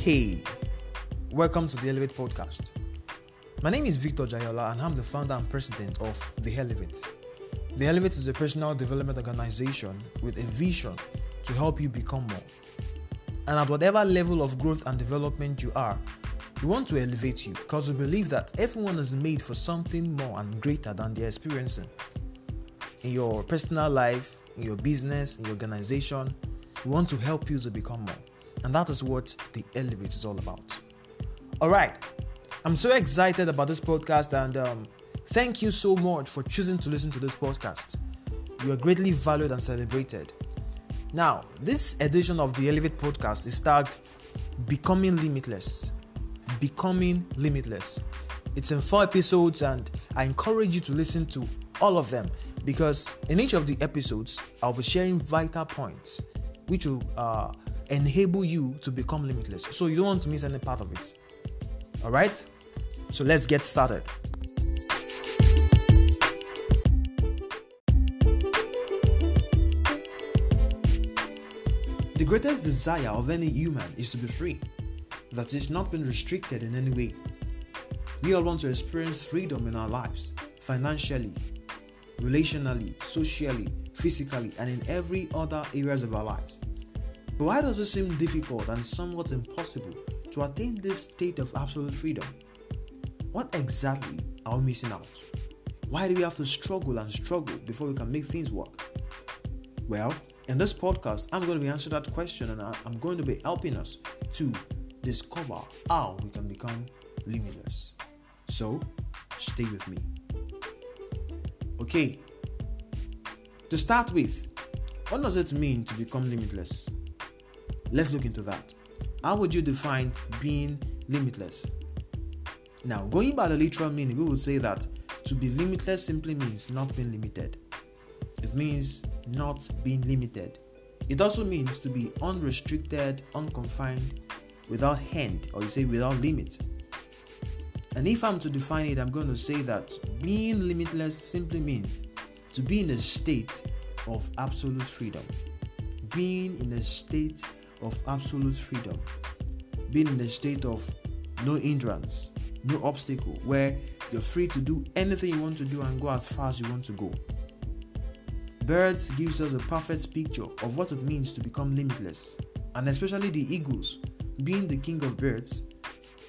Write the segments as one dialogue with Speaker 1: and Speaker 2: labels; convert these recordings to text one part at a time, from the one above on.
Speaker 1: Hey, welcome to the Elevate Podcast. My name is Victor Jayola, and I'm the founder and president of The Elevate. The Elevate is a personal development organization with a vision to help you become more. And at whatever level of growth and development you are, we want to elevate you because we believe that everyone is made for something more and greater than they're experiencing. In your personal life, in your business, in your organization, we want to help you to become more. And that is what the Elevate is all about. All right. I'm so excited about this podcast and um, thank you so much for choosing to listen to this podcast. You are greatly valued and celebrated. Now, this edition of the Elevate podcast is tagged Becoming Limitless. Becoming Limitless. It's in four episodes, and I encourage you to listen to all of them because in each of the episodes, I'll be sharing vital points which will uh, enable you to become limitless. So you don't want to miss any part of it. All right? So let's get started. The greatest desire of any human is to be free, that is not being restricted in any way. We all want to experience freedom in our lives, financially, relationally, socially, physically, and in every other areas of our lives. But why does it seem difficult and somewhat impossible to attain this state of absolute freedom? What exactly are we missing out? Why do we have to struggle and struggle before we can make things work? Well, in this podcast, I'm going to be answering that question and I'm going to be helping us to discover how we can become limitless. So, stay with me. Okay, to start with, what does it mean to become limitless? Let's look into that. How would you define being limitless? Now, going by the literal meaning, we would say that to be limitless simply means not being limited. It means not being limited. It also means to be unrestricted, unconfined, without hand, or you say without limit. And if I'm to define it, I'm going to say that being limitless simply means to be in a state of absolute freedom. Being in a state of absolute freedom. Being in a state of no hindrance, no obstacle, where you're free to do anything you want to do and go as far as you want to go. Birds gives us a perfect picture of what it means to become limitless, and especially the eagles, being the king of birds,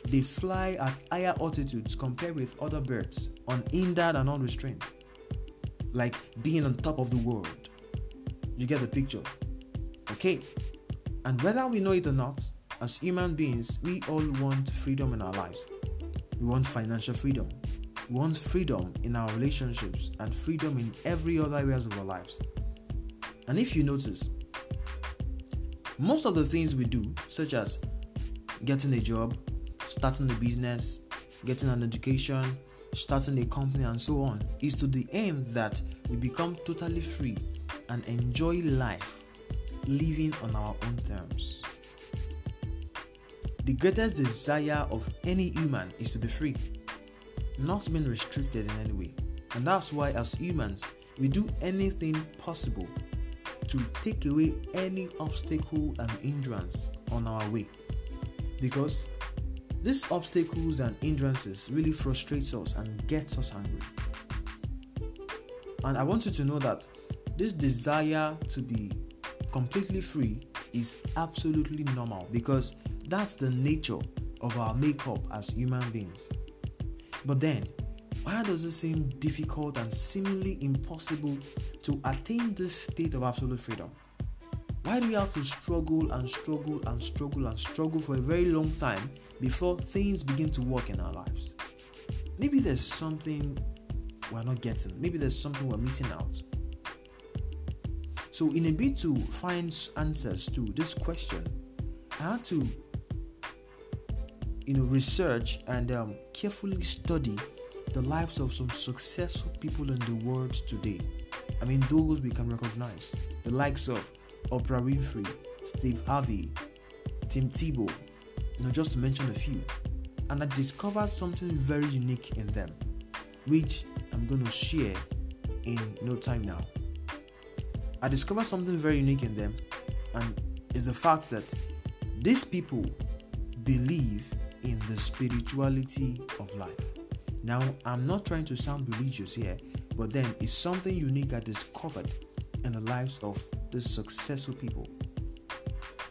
Speaker 1: they fly at higher altitudes compared with other birds, unhindered and unrestrained, like being on top of the world. You get the picture? Okay, and whether we know it or not, as human beings, we all want freedom in our lives. We want financial freedom. We want freedom in our relationships and freedom in every other areas of our lives. And if you notice, most of the things we do, such as getting a job, starting a business, getting an education, starting a company, and so on, is to the aim that we become totally free and enjoy life living on our own terms. The greatest desire of any human is to be free, not being restricted in any way. And that's why, as humans, we do anything possible to take away any obstacle and hindrance on our way. Because these obstacles and hindrances really frustrates us and gets us angry. And I want you to know that this desire to be completely free is absolutely normal because that's the nature of our makeup as human beings. But then, why does it seem difficult and seemingly impossible to attain this state of absolute freedom? Why do we have to struggle and struggle and struggle and struggle for a very long time before things begin to work in our lives? Maybe there's something we're not getting, maybe there's something we're missing out. So, in a bid to find answers to this question, I had to, you know, research and um, carefully study the lives of some successful people in the world today. I mean, those we can recognize, the likes of Oprah Winfrey, Steve Harvey, Tim Tebow, you know, just to mention a few. And I discovered something very unique in them, which I'm going to share in no time now. I discovered something very unique in them, and is the fact that these people believe in the spirituality of life. Now, I'm not trying to sound religious here, but then it's something unique I discovered in the lives of the successful people.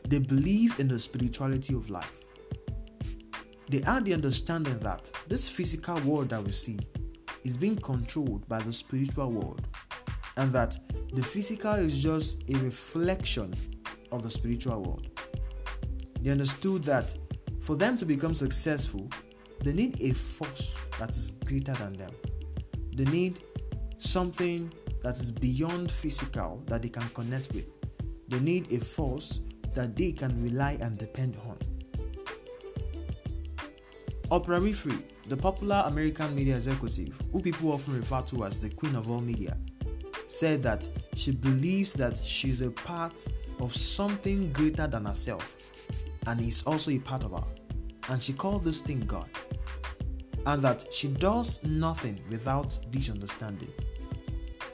Speaker 1: They believe in the spirituality of life. They had the understanding that this physical world that we see is being controlled by the spiritual world, and that the physical is just a reflection of the spiritual world. They understood that for them to become successful, they need a force that is greater than them. They need something that is beyond physical that they can connect with. They need a force that they can rely and depend on. Oprah Winfrey, the popular American media executive, who people often refer to as the queen of all media, said that she believes that she's a part of something greater than herself and is also a part of her. And she called this thing God. And that she does nothing without this understanding.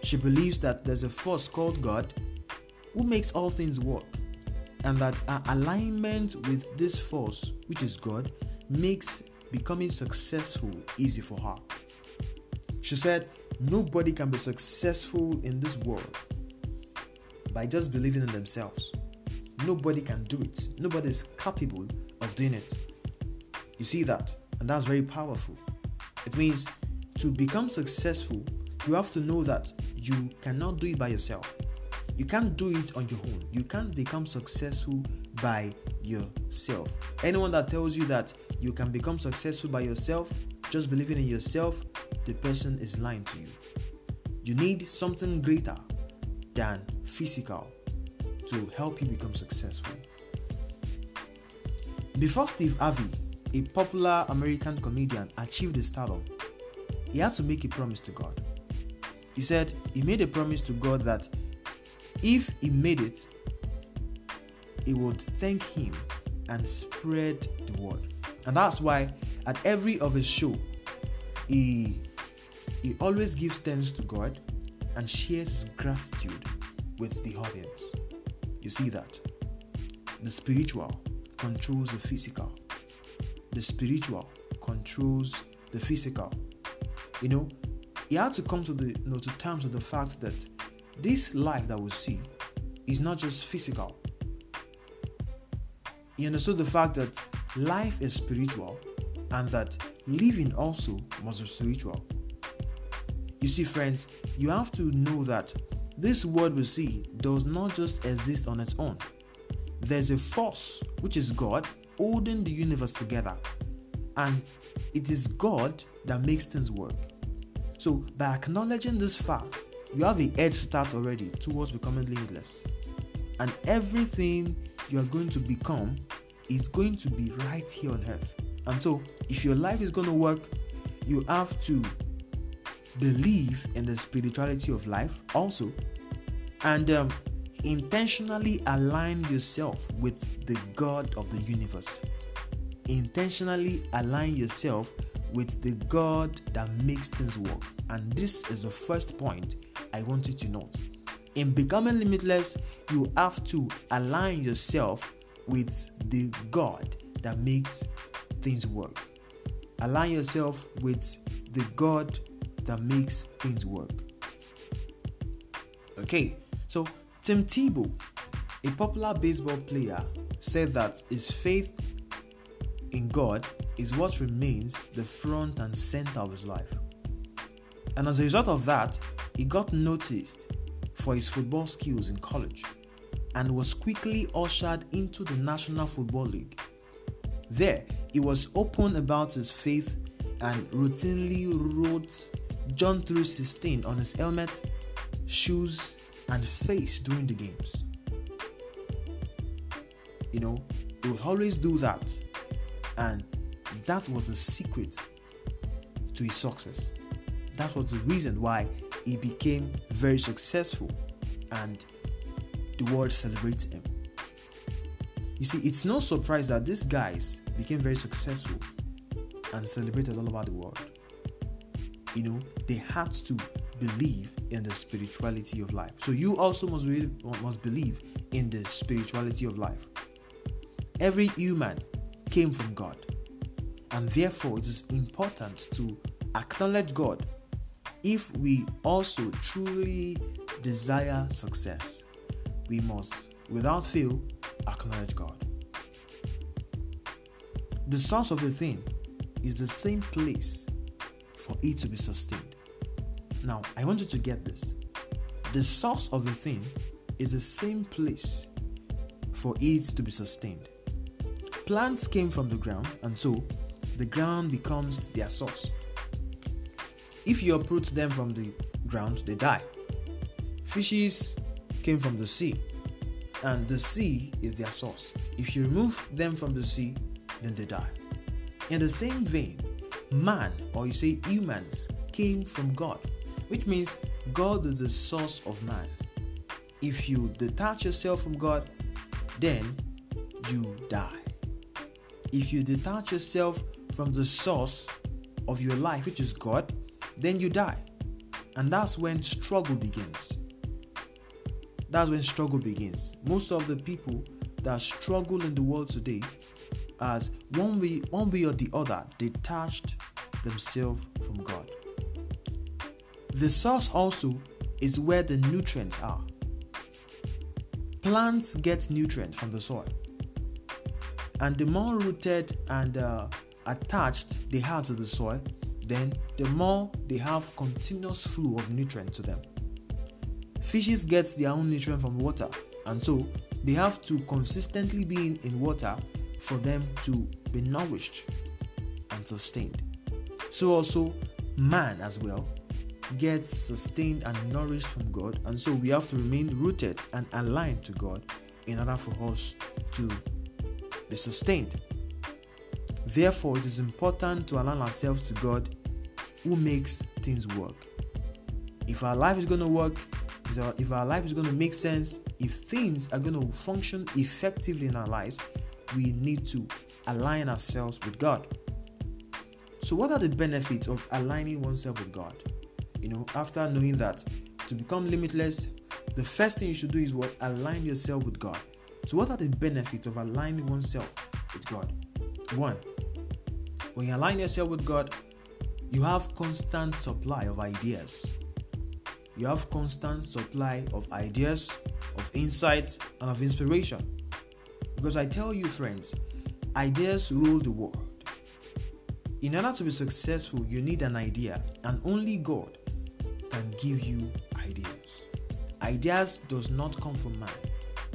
Speaker 1: She believes that there's a force called God who makes all things work, and that her alignment with this force, which is God, makes becoming successful easy for her. She said, Nobody can be successful in this world by just believing in themselves. Nobody can do it. Nobody is capable of doing it. You see that? And that's very powerful. It means to become successful, you have to know that you cannot do it by yourself. You can't do it on your own. You can't become successful by yourself. Anyone that tells you that you can become successful by yourself, just believing in yourself, the person is lying to you. You need something greater than physical to help you become successful. Before Steve Harvey, a popular American comedian, achieved his stardom, he had to make a promise to God. He said he made a promise to God that if he made it, he would thank him and spread the word. And that's why at every of his show, he he always gives thanks to God and shares gratitude with the audience. You see that? The spiritual controls the physical. The spiritual controls the physical. You know, he had to come to the you know to terms with the fact that this life that we see is not just physical. He understood the fact that life is spiritual and that living also must be spiritual. You see, friends, you have to know that this world we see does not just exist on its own. There's a force, which is God, holding the universe together. And it is God that makes things work. So, by acknowledging this fact, you have a head start already towards becoming limitless. And everything you are going to become is going to be right here on earth. And so, if your life is going to work, you have to believe in the spirituality of life also and um, intentionally align yourself with the God of the universe. Intentionally align yourself with the God that makes things work. And this is the first point I want you to note. In becoming limitless, you have to align yourself with the God that makes things work. Align yourself with the God that makes things work. Okay, so Tim Tebow, a popular baseball player, said that his faith in God is what remains the front and center of his life. And as a result of that, he got noticed for his football skills in college and was quickly ushered into the National Football League. There, he was open about his faith and routinely wrote John 3:16 on his helmet, shoes, and face during the games. You know, he would always do that, and that was the secret to his success. That was the reason why he became very successful and the world celebrates him. You see, it's no surprise that these guys became very successful and celebrated all over the world. You know, they had to believe in the spirituality of life. So you also must must believe in the spirituality of life. Every human came from God. And therefore, it is important to acknowledge God if we also truly desire success. We must, without fail, acknowledge God. The source of a thing is the same place for it to be sustained. Now, I want you to get this. The source of a thing is the same place for it to be sustained. Plants came from the ground, and so the ground becomes their source. If you uproot them from the ground, they die. Fishes came from the sea, and the sea is their source. If you remove them from the sea, then they die. In the same vein, man, or you say humans, came from God, which means God is the source of man. If you detach yourself from God, then you die. If you detach yourself from the source of your life, which is God, then you die. And that's when struggle begins. That's when struggle begins. Most of the people that struggle in the world today as one way, one way or the other, detached themselves from God. The source also is where the nutrients are. Plants get nutrients from the soil, and the more rooted and uh, attached they are to the soil, then the more they have continuous flow of nutrients to them. Fishes get their own nutrient from water, and so they have to consistently be in, in water for them to be nourished and sustained. So, also, man as well gets sustained and nourished from God, and so we have to remain rooted and aligned to God in order for us to be sustained. Therefore, it is important to align ourselves to God who makes things work. If our life is going to work, if our life is going to make sense, if things are going to function effectively in our lives, we need to align ourselves with God. So, what are the benefits of aligning oneself with God? You know, after knowing that to become limitless, the first thing you should do is what? Align yourself with God. So, what are the benefits of aligning oneself with God? One, when you align yourself with God, you have constant supply of ideas. You have constant supply of ideas, of insights, and of inspiration. Because I tell you, friends, ideas rule the world. In order to be successful, you need an idea, and only God can give you ideas. Ideas does not come from man.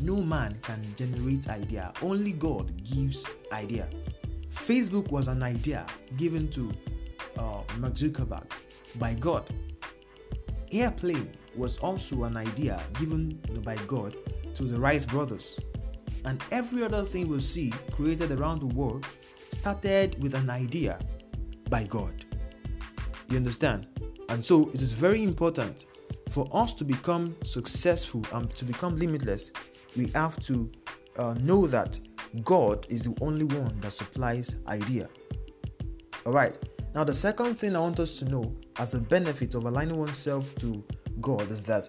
Speaker 1: No man can generate idea. Only God gives idea. Facebook was an idea given to uh, Mark Zuckerberg by God. Airplane was also an idea given by God to the Wright brothers and every other thing we see created around the world started with an idea by God. You understand? And so it is very important for us to become successful and to become limitless. We have to uh, know that God is the only one that supplies idea. All right. Now, the second thing I want us to know as a benefit of aligning oneself to God is that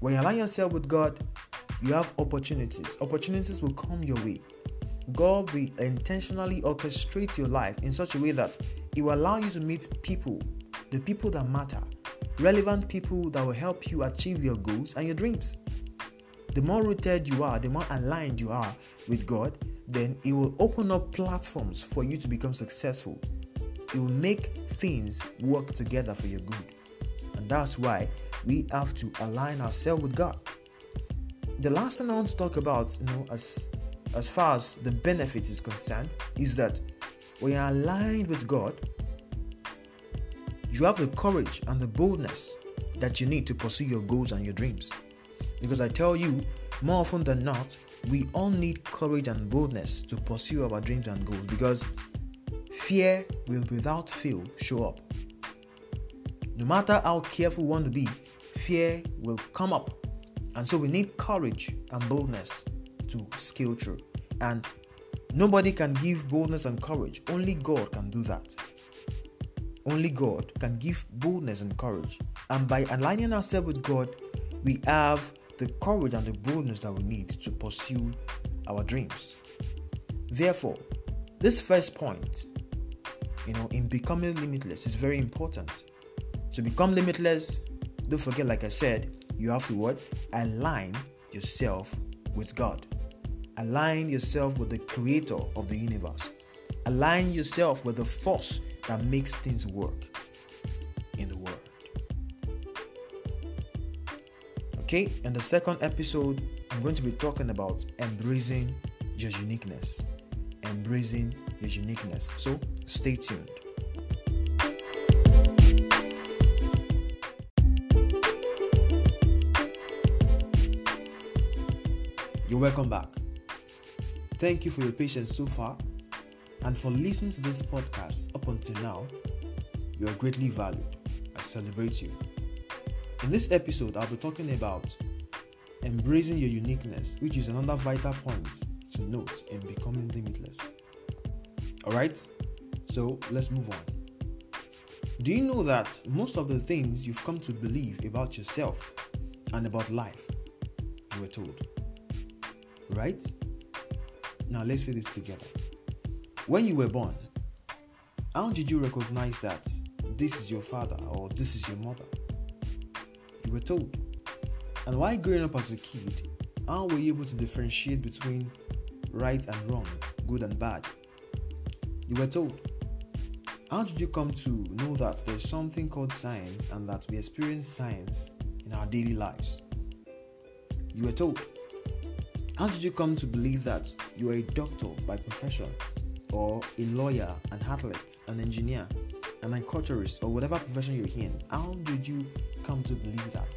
Speaker 1: when you align yourself with God, you have opportunities. Opportunities will come your way. God will intentionally orchestrate your life in such a way that it will allow you to meet people, the people that matter, relevant people that will help you achieve your goals and your dreams. The more rooted you are, the more aligned you are with God, then it will open up platforms for you to become successful. It will make things work together for your good. And that's why we have to align ourselves with God the last thing I want to talk about, you know, as as far as the benefits is concerned, is that when you're aligned with God, you have the courage and the boldness that you need to pursue your goals and your dreams. Because I tell you, more often than not, we all need courage and boldness to pursue our dreams and goals because fear will without fail show up. No matter how careful one to be, fear will come up and so we need courage and boldness to scale through. And nobody can give boldness and courage, only God can do that. Only God can give boldness and courage. And by aligning ourselves with God, we have the courage and the boldness that we need to pursue our dreams. Therefore, this first point, you know, in becoming limitless is very important. To become limitless, don't forget, like I said, you have to what? Align yourself with God. Align yourself with the creator of the universe. Align yourself with the force that makes things work in the world. Okay, in the second episode, I'm going to be talking about embracing your uniqueness. Embracing your uniqueness. So stay tuned. Welcome back. Thank you for your patience so far and for listening to this podcast up until now. You are greatly valued. I celebrate you. In this episode, I'll be talking about embracing your uniqueness, which is another vital point to note in becoming limitless. Alright, so let's move on. Do you know that most of the things you've come to believe about yourself and about life, you were told? Right? Now let's say this together. When you were born, how did you recognize that this is your father or this is your mother? You were told. And while growing up as a kid, how were you able to differentiate between right and wrong, good and bad? You were told. How did you come to know that there's something called science and that we experience science in our daily lives? You were told. How did you come to believe that you are a doctor by profession, or a lawyer, an athlete, an engineer, an agriculturist, or whatever profession you're in? How did you come to believe that?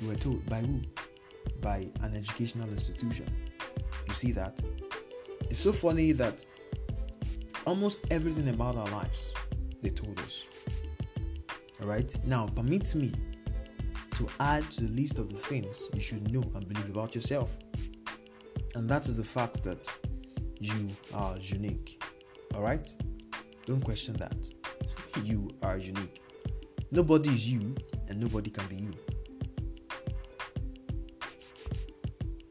Speaker 1: You were told by who? By an educational institution. You see that? It's so funny that almost everything about our lives they told us. Alright? Now, permit me to add to the list of the things you should know and believe about yourself. And that is the fact that you are unique. Alright? Don't question that. You are unique. Nobody is you, and nobody can be you.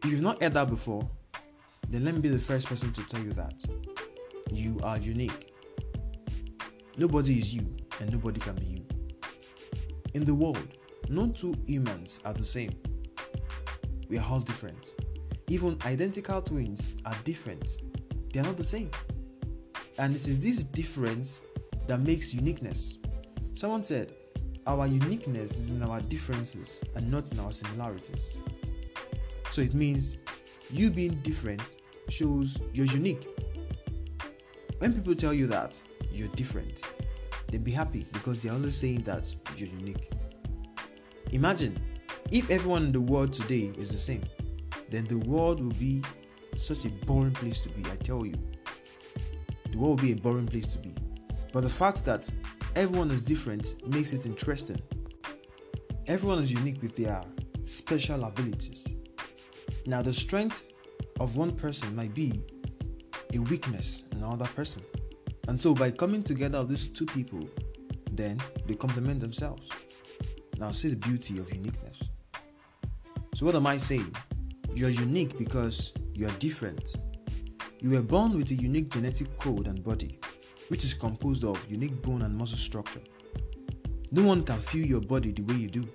Speaker 1: If you've not heard that before, then let me be the first person to tell you that. You are unique. Nobody is you, and nobody can be you. In the world, no two humans are the same. We are all different. Even identical twins are different. They are not the same. And it is this difference that makes uniqueness. Someone said, Our uniqueness is in our differences and not in our similarities. So it means you being different shows you're unique. When people tell you that you're different, then be happy because they're always saying that you're unique. Imagine if everyone in the world today is the same, then the world will be such a boring place to be, I tell you. The world will be a boring place to be. But the fact that everyone is different makes it interesting. Everyone is unique with their special abilities. Now, the strengths of one person might be a weakness in another person. And so, by coming together of these two people, then they complement themselves. Now, see the beauty of uniqueness. So, what am I saying? You're unique because you are different. You were born with a unique genetic code and body, which is composed of unique bone and muscle structure. No one can feel your body the way you do.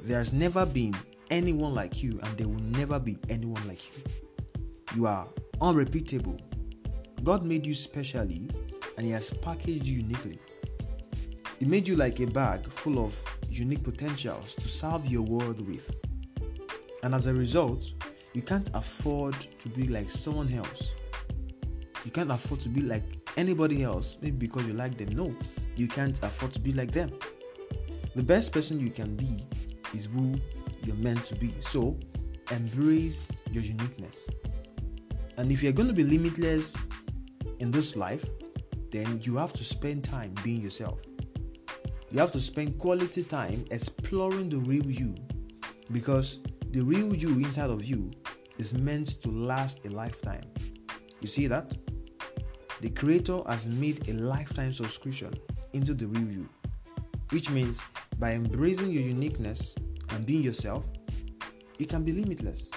Speaker 1: There has never been anyone like you, and there will never be anyone like you. You are unrepeatable. God made you specially, and He has packaged you uniquely. He made you like a bag full of unique potentials to serve your world with. And as a result, you can't afford to be like someone else. You can't afford to be like anybody else, maybe because you like them. No, you can't afford to be like them. The best person you can be is who you're meant to be. So, embrace your uniqueness. And if you're going to be limitless in this life, then you have to spend time being yourself. You have to spend quality time exploring the real you because the real you inside of you is meant to last a lifetime. You see that? The Creator has made a lifetime subscription into the real you, which means by embracing your uniqueness and being yourself, you can be limitless.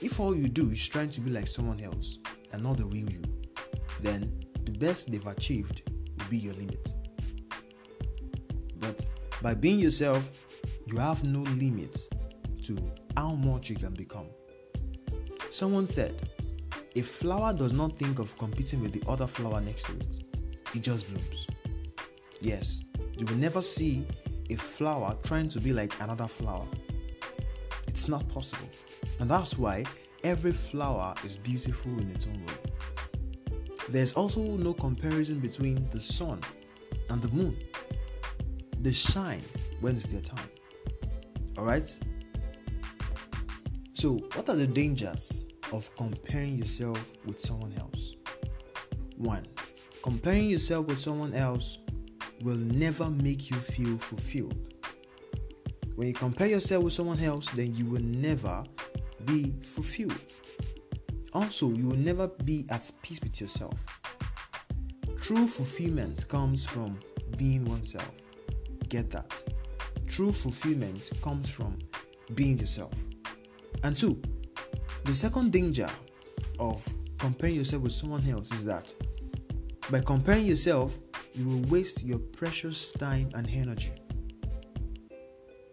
Speaker 1: If all you do is trying to be like someone else, and not the real you, then the best they've achieved will be your limit. But by being yourself, you have no limits to how much you can become. Someone said, a flower does not think of competing with the other flower next to it, it just blooms. Yes, you will never see a flower trying to be like another flower. It's not possible. And that's why every flower is beautiful in its own way. There's also no comparison between the sun and the moon. They shine when it's their time. Alright? So, what are the dangers of comparing yourself with someone else? One, comparing yourself with someone else will never make you feel fulfilled. When you compare yourself with someone else, then you will never be fulfilled. Also, you will never be at peace with yourself. True fulfillment comes from being oneself. Get that. True fulfillment comes from being yourself. And two, the second danger of comparing yourself with someone else is that by comparing yourself, you will waste your precious time and energy.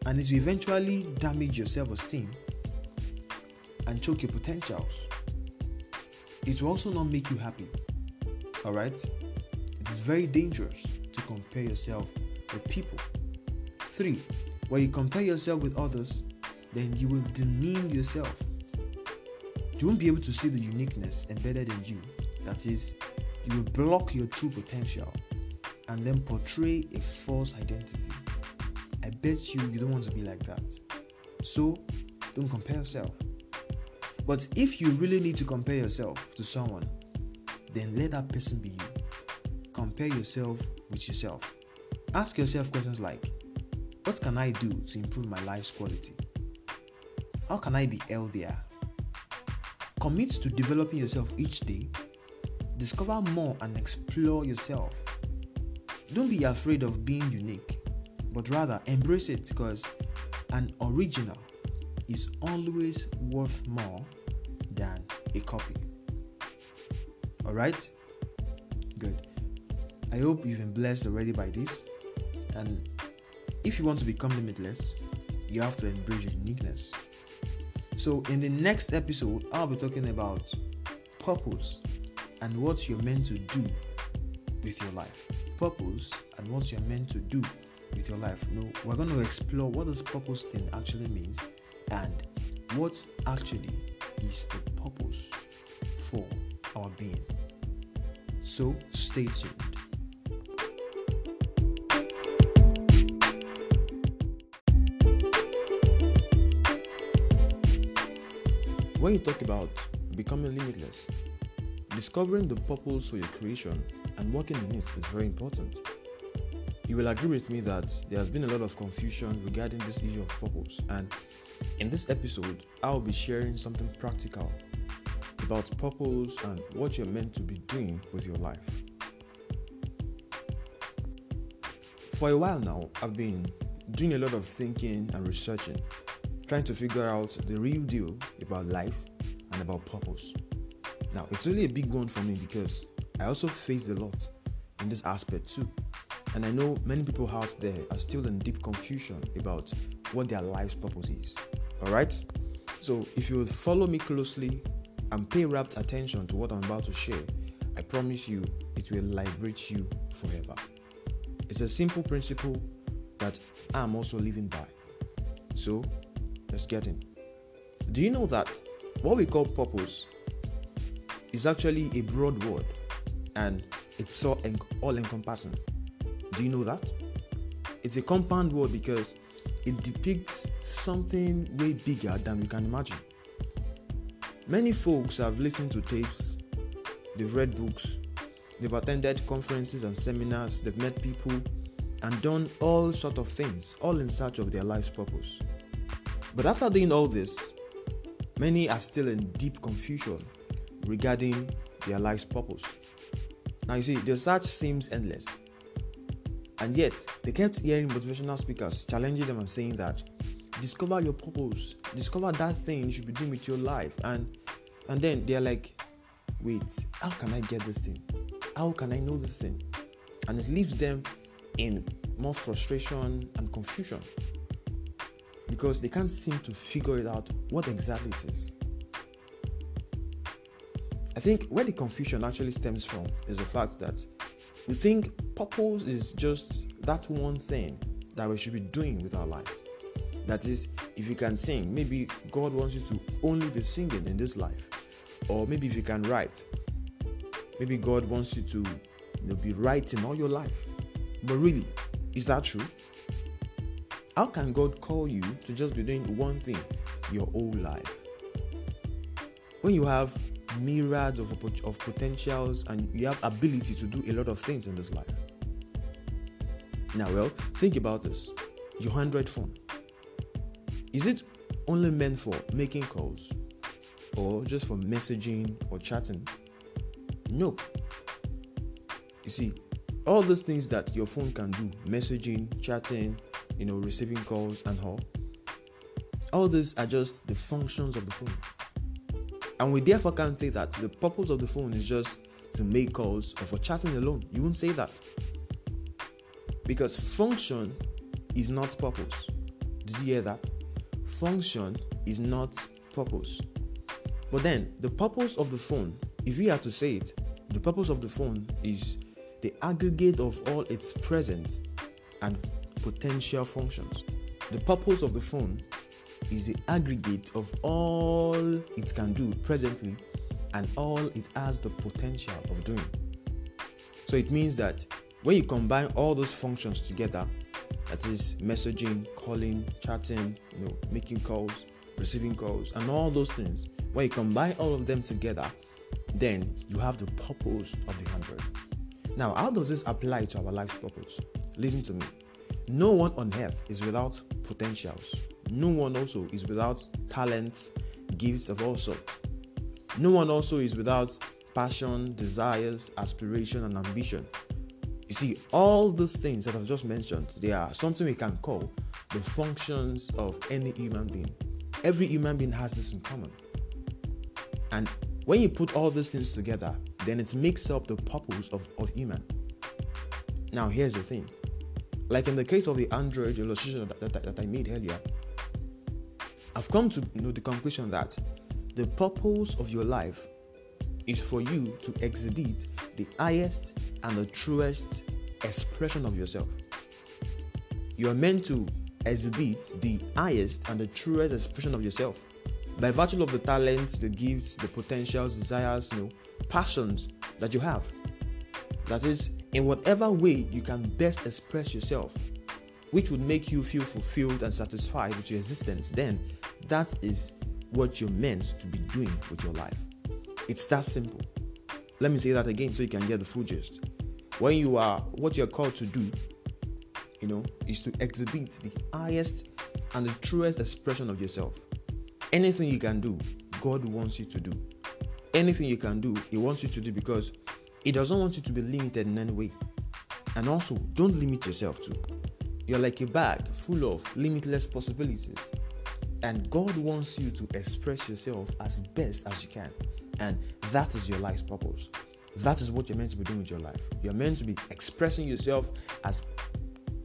Speaker 1: And it will eventually damage your self esteem and choke your potentials. It will also not make you happy. Alright? It is very dangerous to compare yourself with people. Three, when you compare yourself with others, then you will demean yourself. You won't be able to see the uniqueness embedded in you. That is, you will block your true potential and then portray a false identity. I bet you you don't want to be like that. So, don't compare yourself. But if you really need to compare yourself to someone, then let that person be you. Compare yourself with yourself. Ask yourself questions like What can I do to improve my life's quality? How can I be healthier? Commit to developing yourself each day. Discover more and explore yourself. Don't be afraid of being unique, but rather embrace it because an original is always worth more than a copy. Alright? Good. I hope you've been blessed already by this. And if you want to become limitless, you have to embrace your uniqueness. So, in the next episode, I'll be talking about purpose and what you're meant to do with your life. Purpose and what you're meant to do with your life. No, we're going to explore what this purpose thing actually means and what actually is the purpose for our being. So stay tuned. When you talk about becoming limitless, discovering the purpose for your creation and working in it is very important. You will agree with me that there has been a lot of confusion regarding this issue of purpose, and in this episode, I'll be sharing something practical about purpose and what you're meant to be doing with your life. For a while now, I've been doing a lot of thinking and researching, trying to figure out the real deal about life and about purpose. Now, it's really a big one for me because I also faced a lot in this aspect too. And I know many people out there are still in deep confusion about what their life's purpose is. Alright? So if you follow me closely and pay rapt attention to what I'm about to share, I promise you it will liberate you forever. It's a simple principle that I'm also living by. So let's get in. Do you know that what we call purpose is actually a broad word and it's so all encompassing? Do you know that? It's a compound word because it depicts something way bigger than we can imagine. Many folks have listened to tapes, they've read books, they've attended conferences and seminars, they've met people and done all sort of things, all in search of their life's purpose. But after doing all this, many are still in deep confusion regarding their life's purpose. Now you see, the search seems endless. And yet, they kept hearing motivational speakers challenging them and saying that discover your purpose, discover that thing you should be doing with your life. And and then they're like, wait, how can I get this thing? How can I know this thing? And it leaves them in more frustration and confusion because they can't seem to figure it out what exactly it is. I think where the confusion actually stems from is the fact that we think purpose is just that one thing that we should be doing with our lives. That is, if you can sing, maybe God wants you to only be singing in this life. Or maybe if you can write, maybe God wants you to you know, be writing all your life. But really, is that true? How can God call you to just be doing one thing your whole life? When you have myriads of, of potentials and you have ability to do a lot of things in this life. Now, well, think about this. Your Android phone. Is it only meant for making calls or just for messaging or chatting? No. You see, all those things that your phone can do messaging, chatting, you know, receiving calls and all all these are just the functions of the phone. And we therefore can't say that the purpose of the phone is just to make calls or for chatting alone. You won't say that. Because function is not purpose. Did you hear that? Function is not purpose. But then, the purpose of the phone, if we had to say it, the purpose of the phone is the aggregate of all its present and potential functions. The purpose of the phone is the aggregate of all it can do presently and all it has the potential of doing. So it means that when you combine all those functions together, that is messaging, calling, chatting, you know, making calls, receiving calls, and all those things, when you combine all of them together, then you have the purpose of the Android. Now, how does this apply to our life's purpose? Listen to me. No one on earth is without potentials. No one also is without talents, gifts of all sorts. No one also is without passion, desires, aspiration, and ambition. You see, all these things that I've just mentioned, they are something we can call the functions of any human being. Every human being has this in common. And when you put all these things together, then it makes up the purpose of, of human. Now, here's the thing. Like in the case of the Android illustration that, that, that I made earlier, I've come to you know the conclusion that the purpose of your life is for you to exhibit the highest and the truest expression of yourself. You are meant to exhibit the highest and the truest expression of yourself by virtue of the talents, the gifts, the potentials, desires, you know, passions that you have. That is, in whatever way you can best express yourself, which would make you feel fulfilled and satisfied with your existence, then that is what you're meant to be doing with your life. It's that simple. Let me say that again so you can get the full gist. When you are what you're called to do, you know, is to exhibit the highest and the truest expression of yourself. Anything you can do, God wants you to do. Anything you can do, He wants you to do because He doesn't want you to be limited in any way. And also, don't limit yourself too. You're like a bag full of limitless possibilities. And God wants you to express yourself as best as you can. And that is your life's purpose. That is what you're meant to be doing with your life. You're meant to be expressing yourself as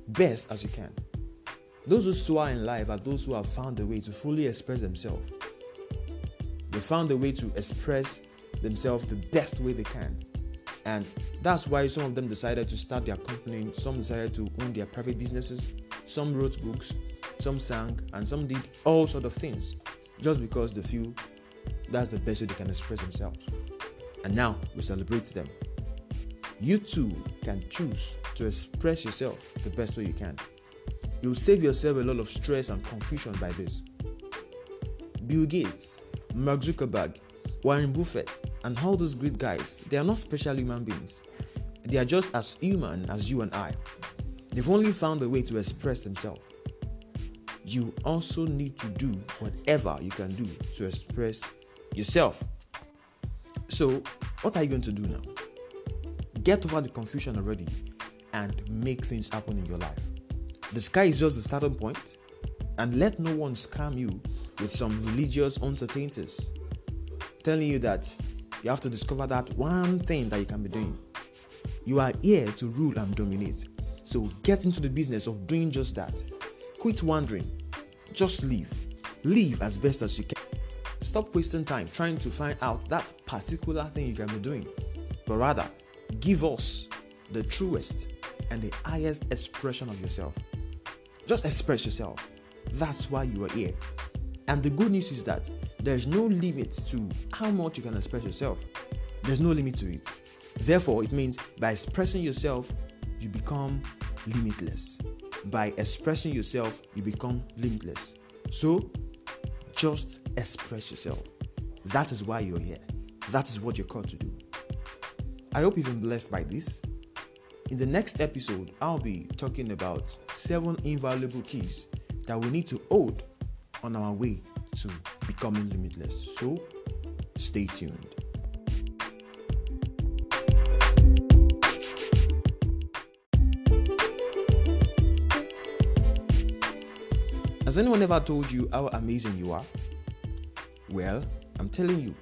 Speaker 1: best as you can. Those who soar in life are those who have found a way to fully express themselves. They found a way to express themselves the best way they can. And that's why some of them decided to start their company, some decided to own their private businesses, some wrote books, some sang, and some did all sort of things just because they feel that's the best way they can express themselves. And now we celebrate them. You too can choose to express yourself the best way you can. You'll save yourself a lot of stress and confusion by this. Bill Gates, Mark Zuckerberg, Warren Buffett, and all those great guys, they are not special human beings. They are just as human as you and I. They've only found a way to express themselves you also need to do whatever you can do to express yourself. So, what are you going to do now? Get over the confusion already and make things happen in your life. The sky is just the starting point, and let no one scam you with some religious uncertainties, telling you that You have to discover that one thing that you can be doing. You are here to rule and dominate. So get into the business of doing just that. Quit wondering. Just live. Live as best as you can. Stop wasting time trying to find out that particular thing you can be doing, but rather give us the truest and the highest expression of yourself. Just express yourself. That's why you are here. And the good news is that there's no limit to how much you can express yourself. There's no limit to it. Therefore, it means by expressing yourself, you become limitless. By expressing yourself, you become limitless. So, just express yourself. That is why you're here. That is what you're called to do. I hope you've been blessed by this. In the next episode, I'll be talking about seven invaluable keys that we need to hold on our way to becoming limitless. So, stay tuned. Has anyone ever told you how amazing you are? Well, I'm telling you,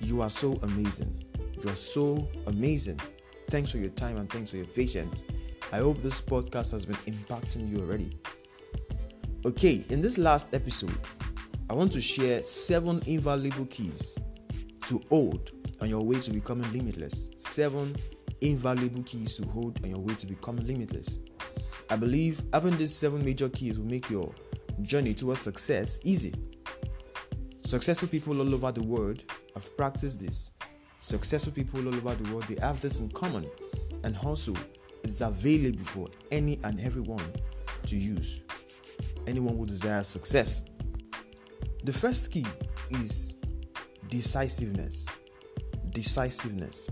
Speaker 1: you are so amazing. You are so amazing. Thanks for your time and thanks for your patience. I hope this podcast has been impacting you already. Okay, in this last episode, I want to share seven invaluable keys to hold on your way to becoming limitless. Seven invaluable keys to hold on your way to becoming limitless. I believe having these seven major keys will make your journey towards success easy. Successful people all over the world have practiced this. Successful people all over the world they have this in common, and also it's available for any and everyone to use. Anyone who desires success. The first key is decisiveness. Decisiveness.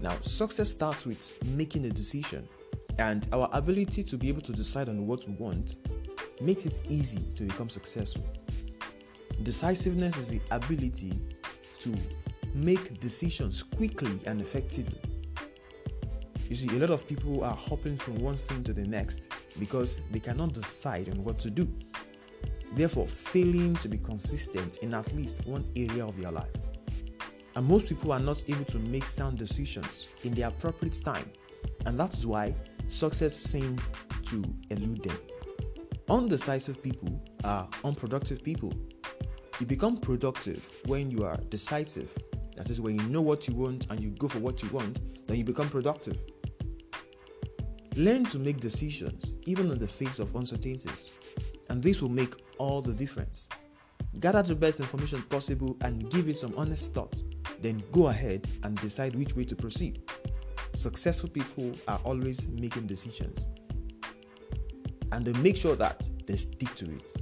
Speaker 1: Now, success starts with making a decision, and our ability to be able to decide on what we want makes it easy to become successful. Decisiveness is the ability to make decisions quickly and effectively. You see, a lot of people are hopping from one thing to the next because they cannot decide on what to do, therefore, failing to be consistent in at least one area of their life. And most people are not able to make sound decisions in the appropriate time, and that's why success seems to elude them. Undecisive people are unproductive people. You become productive when you are decisive. That is, when you know what you want and you go for what you want, then you become productive. Learn to make decisions even in the face of uncertainties, and this will make all the difference. Gather the best information possible and give it some honest thought. Then go ahead and decide which way to proceed. Successful people are always making decisions and they make sure that they stick to it.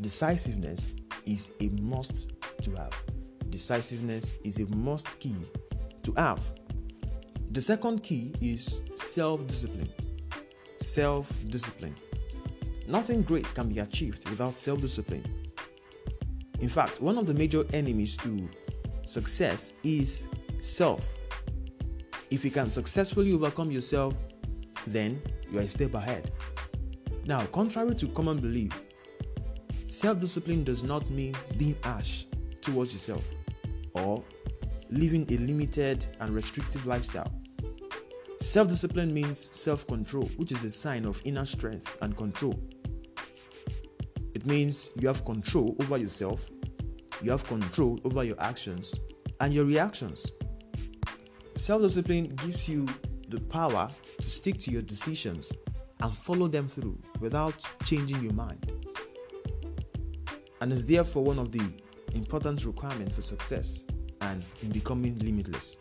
Speaker 1: Decisiveness is a must to have. Decisiveness is a must key to have. The second key is self discipline. Self discipline. Nothing great can be achieved without self discipline. In fact, one of the major enemies to success is self. If you can successfully overcome yourself, then you are a step ahead. Now, contrary to common belief, self discipline does not mean being harsh towards yourself or living a limited and restrictive lifestyle. Self discipline means self control, which is a sign of inner strength and control. Means you have control over yourself, you have control over your actions and your reactions. Self discipline gives you the power to stick to your decisions and follow them through without changing your mind. And is therefore one of the important requirements for success and in becoming limitless.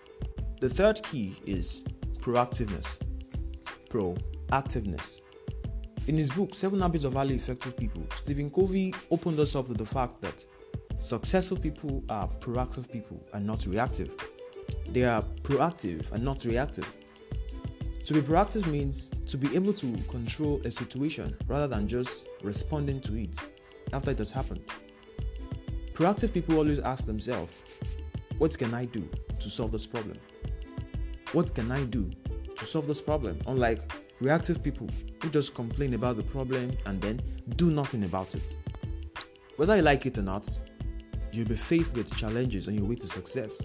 Speaker 1: The third key is proactiveness. Proactiveness. In his book, Seven Habits of Highly Effective People, Stephen Covey opened us up to the fact that successful people are proactive people and not reactive. They are proactive and not reactive. To be proactive means to be able to control a situation rather than just responding to it after it has happened. Proactive people always ask themselves, What can I do to solve this problem? What can I do to solve this problem? Unlike reactive people who just complain about the problem and then do nothing about it. Whether you like it or not, You'll be faced with challenges on your way to success.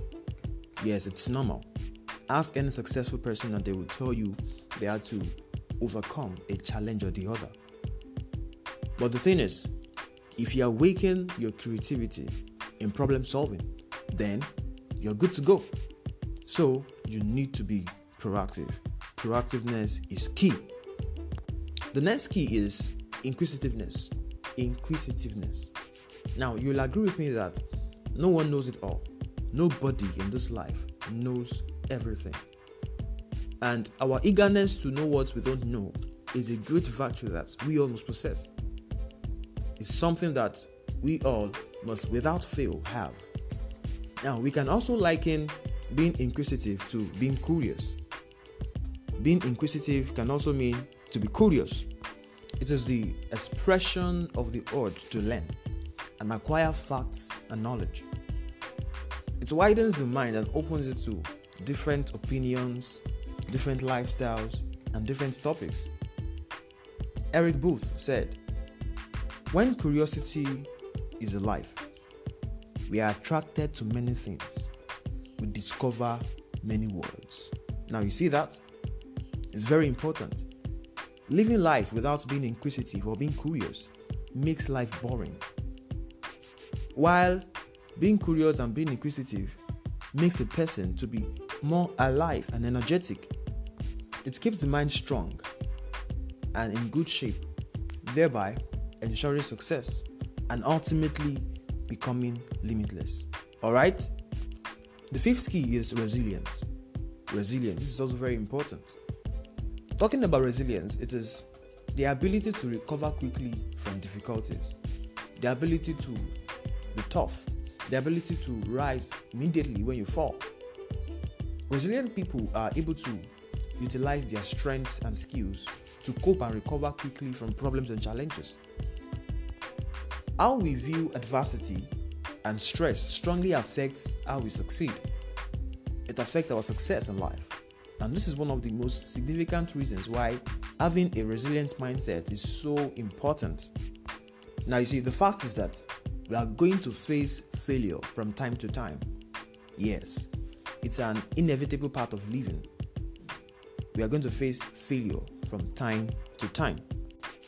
Speaker 1: Yes, it's normal. Ask any successful person and they will tell you they had to overcome a challenge or the other. But the thing is, if you awaken your creativity in problem solving, then you're good to go. So you need to be proactive. Proactiveness is key. The next key is inquisitiveness. Inquisitiveness. Now, you'll agree with me that no one knows it all. Nobody in this life knows everything. And our eagerness to know what we don't know is a great virtue that we all must possess. It's something that we all must, without fail, have. Now, we can also liken being inquisitive to being curious. Being inquisitive can also mean to be curious. It is the expression of the urge to learn and acquire facts and knowledge. It widens the mind and opens it to different opinions, different lifestyles, and different topics. Eric Booth said, When curiosity is alive, we are attracted to many things. We discover many worlds. Now, you see that? It's very important. Living life without being inquisitive or being curious makes life boring. While being curious and being inquisitive makes a person to be more alive and energetic. It keeps the mind strong and in good shape, thereby ensuring success and ultimately becoming limitless. All right? The fifth key is resilience. Resilience is also very important. Talking about resilience, it is the ability to recover quickly from difficulties, the ability to be tough, the ability to rise immediately when you fall. Resilient people are able to utilize their strengths and skills to cope and recover quickly from problems and challenges. How we view adversity and stress strongly affects how we succeed. It affects our success in life. And this is one of the most significant reasons why having a resilient mindset is so important. Now, you see, the fact is that we are going to face failure from time to time. Yes, it's an inevitable part of living. We are going to face failure from time to time,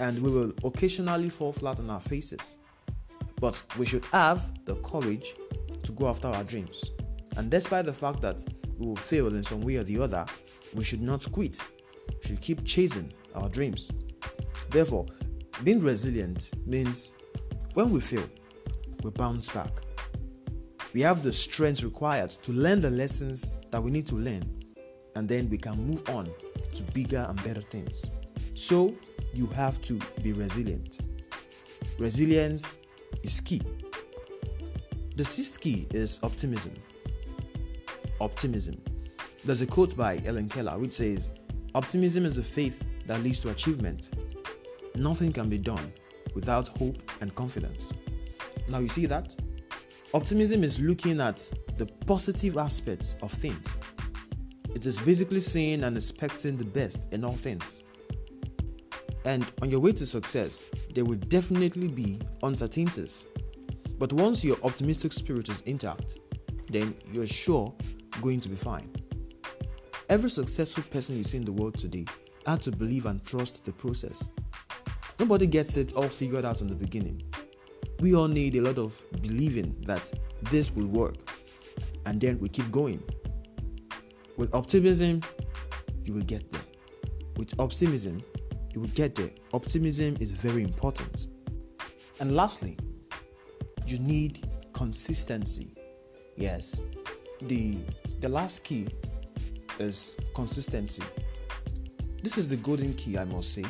Speaker 1: and we will occasionally fall flat on our faces. But we should have the courage to go after our dreams. And despite the fact that we will fail in some way or the other, we should not quit. We should keep chasing our dreams. Therefore, being resilient means when we fail, we bounce back. We have the strength required to learn the lessons that we need to learn, and then we can move on to bigger and better things. So, you have to be resilient. Resilience is key. The sixth key is optimism. Optimism. There's a quote by Helen Keller which says, Optimism is a faith that leads to achievement. Nothing can be done without hope and confidence. Now, you see that? Optimism is looking at the positive aspects of things. It is basically seeing and expecting the best in all things. And on your way to success, there will definitely be uncertainties. But once your optimistic spirit is intact, then you're sure going to be fine. Every successful person you see in the world today had to believe and trust the process. Nobody gets it all figured out in the beginning. We all need a lot of believing that this will work, and then we keep going. With optimism, you will get there. With optimism, you will get there. Optimism is very important. And lastly, you need consistency. Yes, the the last key is consistency. This is the golden key, I must say.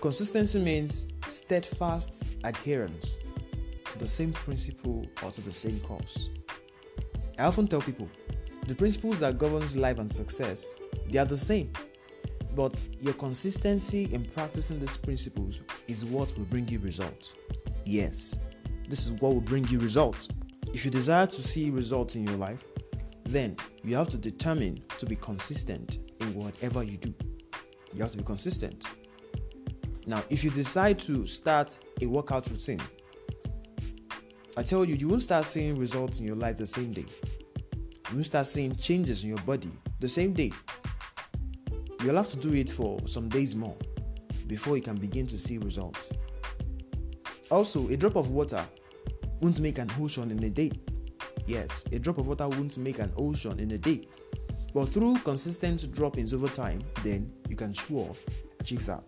Speaker 1: Consistency means steadfast adherence to the same principle or to the same cause. I often tell people the principles that governs life and success, they are the same. But your consistency in practicing these principles is what will bring you results. Yes, this is what will bring you results. If you desire to see results in your life, then you have to determine to be consistent in whatever you do. You have to be consistent. Now, if you decide to start a workout routine, I tell you, you won't start seeing results in your life the same day. You won't start seeing changes in your body the same day. You'll have to do it for some days more before you can begin to see results. Also, a drop of water won't make an ocean in a day. Yes, a drop of water won't make an ocean in a day. But through consistent droppings over time, then you can sure achieve that.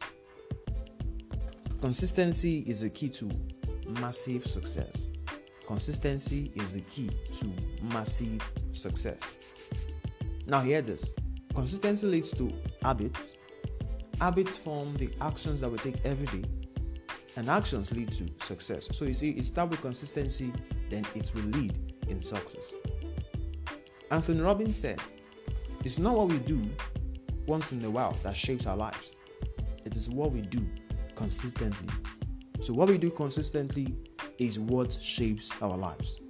Speaker 1: Consistency is the key to massive success. Consistency is the key to massive success. Now, hear this consistency leads to habits. Habits form the actions that we take every day, and actions lead to success. So, you see, it's with consistency, then it will lead in success. Anthony Robbins said, It's not what we do once in a while that shapes our lives, it is what we do consistently. So, what we do consistently is what shapes our lives.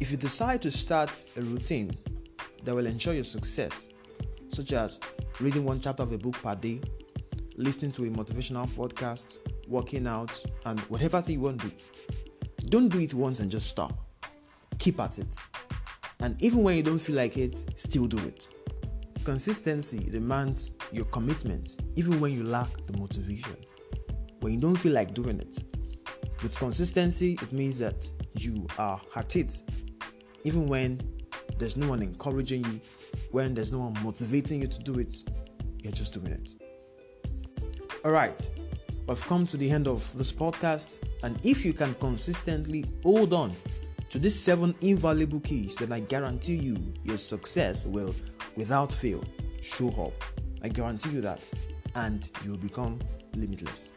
Speaker 1: If you decide to start a routine that will ensure your success, such as reading one chapter of a book per day, listening to a motivational podcast, working out, and whatever thing you want to do, don't do it once and just stop. Keep at it. And even when you don't feel like it, still do it. Consistency demands your commitment, even when you lack the motivation. When you don't feel like doing it, with consistency, it means that you are at it, even when there's no one encouraging you, when there's no one motivating you to do it, you're just doing it. All right, we've come to the end of this podcast, and if you can consistently hold on to these seven invaluable keys, then I guarantee you your success will, without fail, show up. I guarantee you that, and you will become limitless.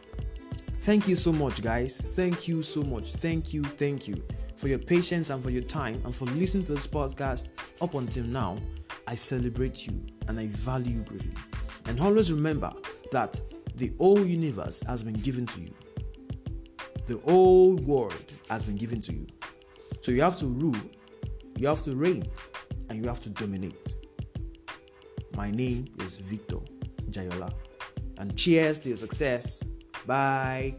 Speaker 1: Thank you so much, guys. Thank you so much. Thank you, thank you for your patience and for your time and for listening to this podcast up until now. I celebrate you and I value you greatly. And always remember that the whole universe has been given to you, the whole world has been given to you. So you have to rule, you have to reign, and you have to dominate. My name is Victor Jayola, and cheers to your success. Bye.